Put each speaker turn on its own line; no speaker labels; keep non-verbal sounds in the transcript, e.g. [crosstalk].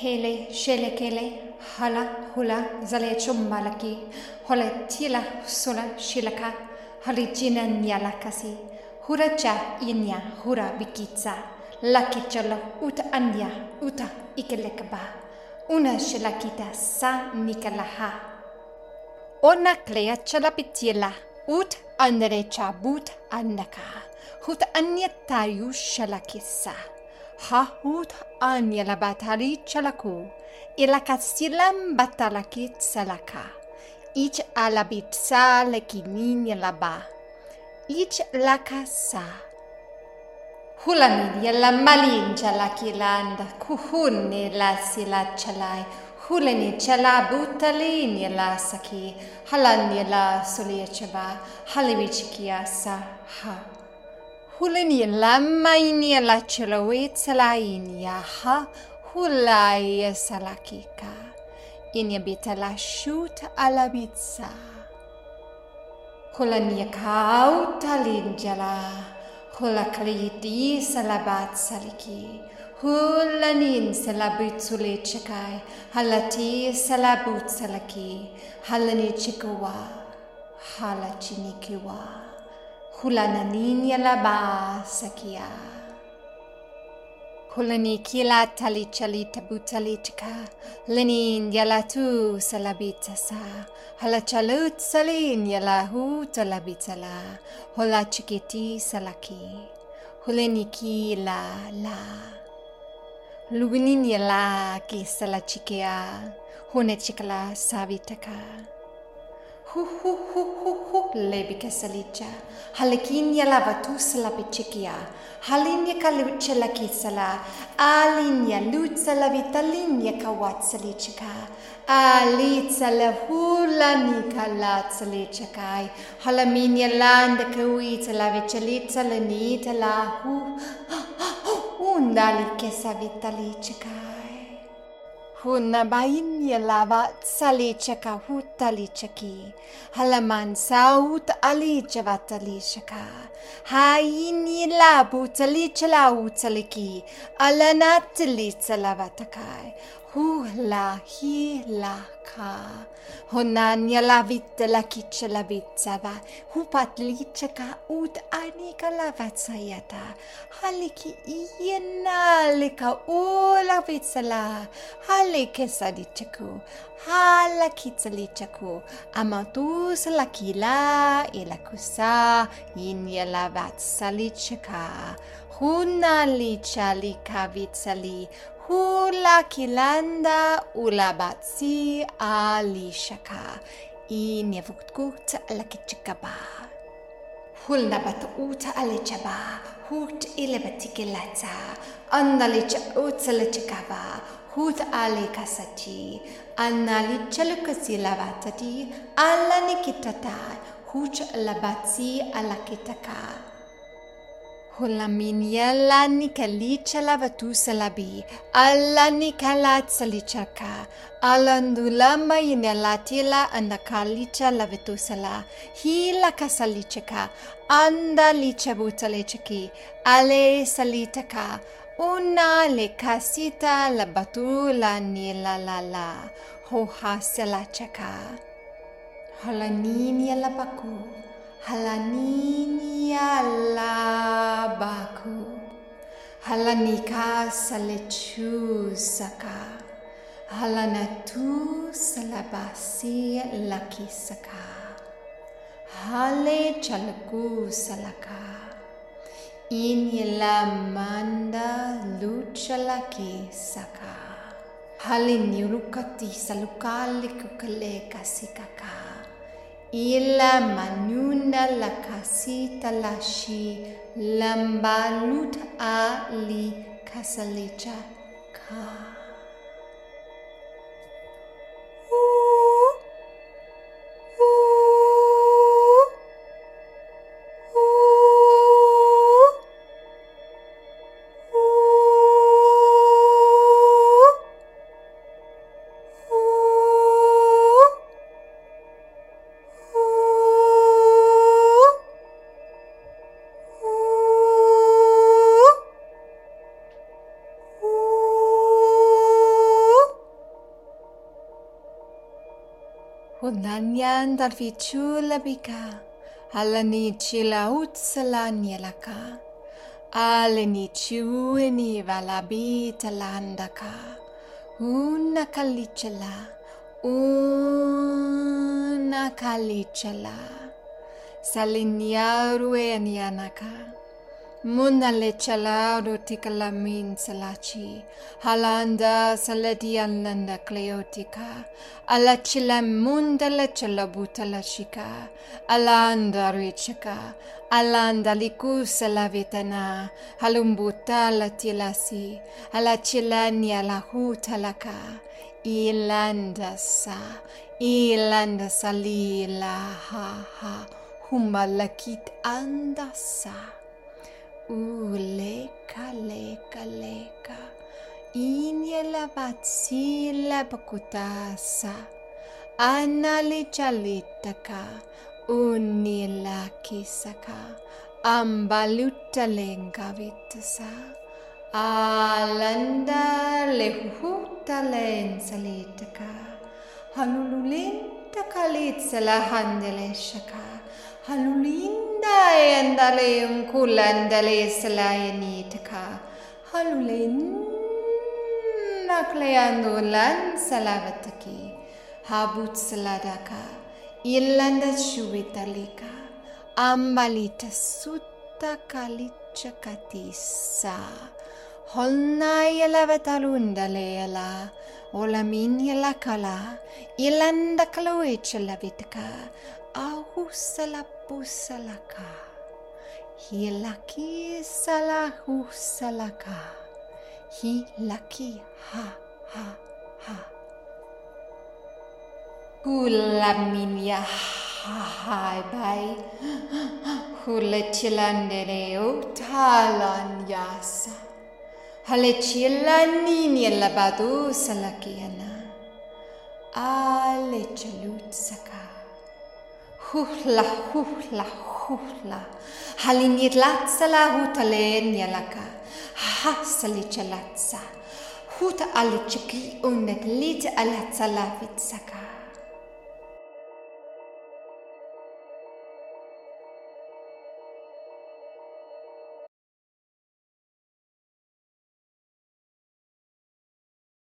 Hele, shele kele, hala, hula, zale chumbalaki, hole tila, sula, shilaka, halijina nyalakasi, hura cha inya, hura bikitsa, laki chalo, uta anya, uta ikelekaba, una shilakita sa nikalaha. Ona klea chalapitila, ut andere chabut annaka, hut anya tayu shalakisa. hahut anjela batalit chalaku, ilakastilam batalakit salaka. Ich alabitsa lekinin yalaba. Ich lakasa. Hulamin yalla malin chalakiland, kuhunni la silat chalai. Huleni chala butalin yalla saki, halan yalla suliachaba, halimichikiasa ha. Hulani la mainia la chelawet salainia ha hulai salakika. Inya bita la shoot ala bitsa. Hulani kau talinjala. Hula kaliti salabat saliki. Hulanin salabut sule chakai. Halati salabut salaki. Hulananin yalaba sakia. Hulani kila tali tali chika. Lenin yalatu salabita sa. Hala chalut salin yalahu talabitala. Hola chikiti salaki. Hulani kila la. Luginin yala ki salachikia. Hune chikala savitaka. Hu hu hu hu hu lebika salicha. Halekin ya lava tu salapi chikia. Halinya kalucha la kisala. Alinya lutsa la vitalinya kawat salichika. Alitsa la hula nika lat salichakai. Halaminya landa kawita la vicalitsa la nita la hu. Undali kesa vitalichikai. ሁነባይን የላባ ሳሌቸካ ሁታሌቸኪ ሀለማንሳውት አሌቸባተሌሸካ ሃይን የላቡ ተሌቸላውተሌኪ አለናትሌ ተላባተካይ Hula hi la ka. Honan ya la vitta la kitcha la vitsava. Hupat lichaka ut anika la vatsayata. Haliki iena lika ula vitsala. Halike sadichaku. Hala kitsalichaku. Amatus la kila ila kusa. Inya la vatsalichaka. Huna licha lika vitsali. Hula kilanda ulabatsi alishaka. Inyavutkut alakichikaba. Hulna bat uta alichaba. Hut ilebatikilata. Andalicha utsalachikaba. Hut ali kasati. Analicha lukasilavatati. Alanikitata. Huch labatsi alakitaka. Hulaminia la nikalicha lavatu salabi, alla nikalat salichaka, alandulamba inalatila andakalicha lavetu sala, hila kasalichaka, anda licha butalechaki, ale salitaka, una le kasita la batula ni la la la, hoha selachaka. Halaninia la baku. Halaninia labaku. Halanika salechu saka. Halanatu salabasi laki saka. Hale chalaku salaka. Inyela manda luchalaki saka. Hale nirukati salukali kukale kasikaka. Ila manuna la kasita la shi lambalut ali kasalicha ka. Hunanyan darvichula bika. Alani chila utsalanyalaka. Aleni chueni valabi talandaka. Una kalichala. Una kalichala. Salinyaru enianaka. Muna lechala rotikala min salachi, halanda saladian landa cleotica, alachila munda lechala butala shika, alanda richaka, alanda liku salavitana, halumbuta la tilasi, alachila la hutalaka, ilanda sa, ilanda salila. Ha ha, humalakit andasa. Uleka leka leka. Inyela batsila bakutasa. Anali chalitaka. Unila kisaka. Ambaluta lenga vitasa. Alanda lehuta lensalitaka. Hanululinta kalitsala handele shaka. Halulinda Tayandalayum kulandale selayani teka halulin nakleyandulan salavataki. Habut seladaka ilanda shuvitalika ambalita sutta kalichakatisa. Holna ilavatarundaleela, olamin ilakala, ilanda kaluichelavitka, ahusalappusalaka, hilaki salahusalaka, hilaki ha ha ha. Kulamin ya hai bay [gasps] Hulachilandere talan jasa. Halechilani nielabadu salakiana. Ale chalut saka. Huhla, huhla, huhla. Halinit latsala hutalen yalaka. Hasali chalatsa. Huta alichiki unek lit alatsala vitsaka.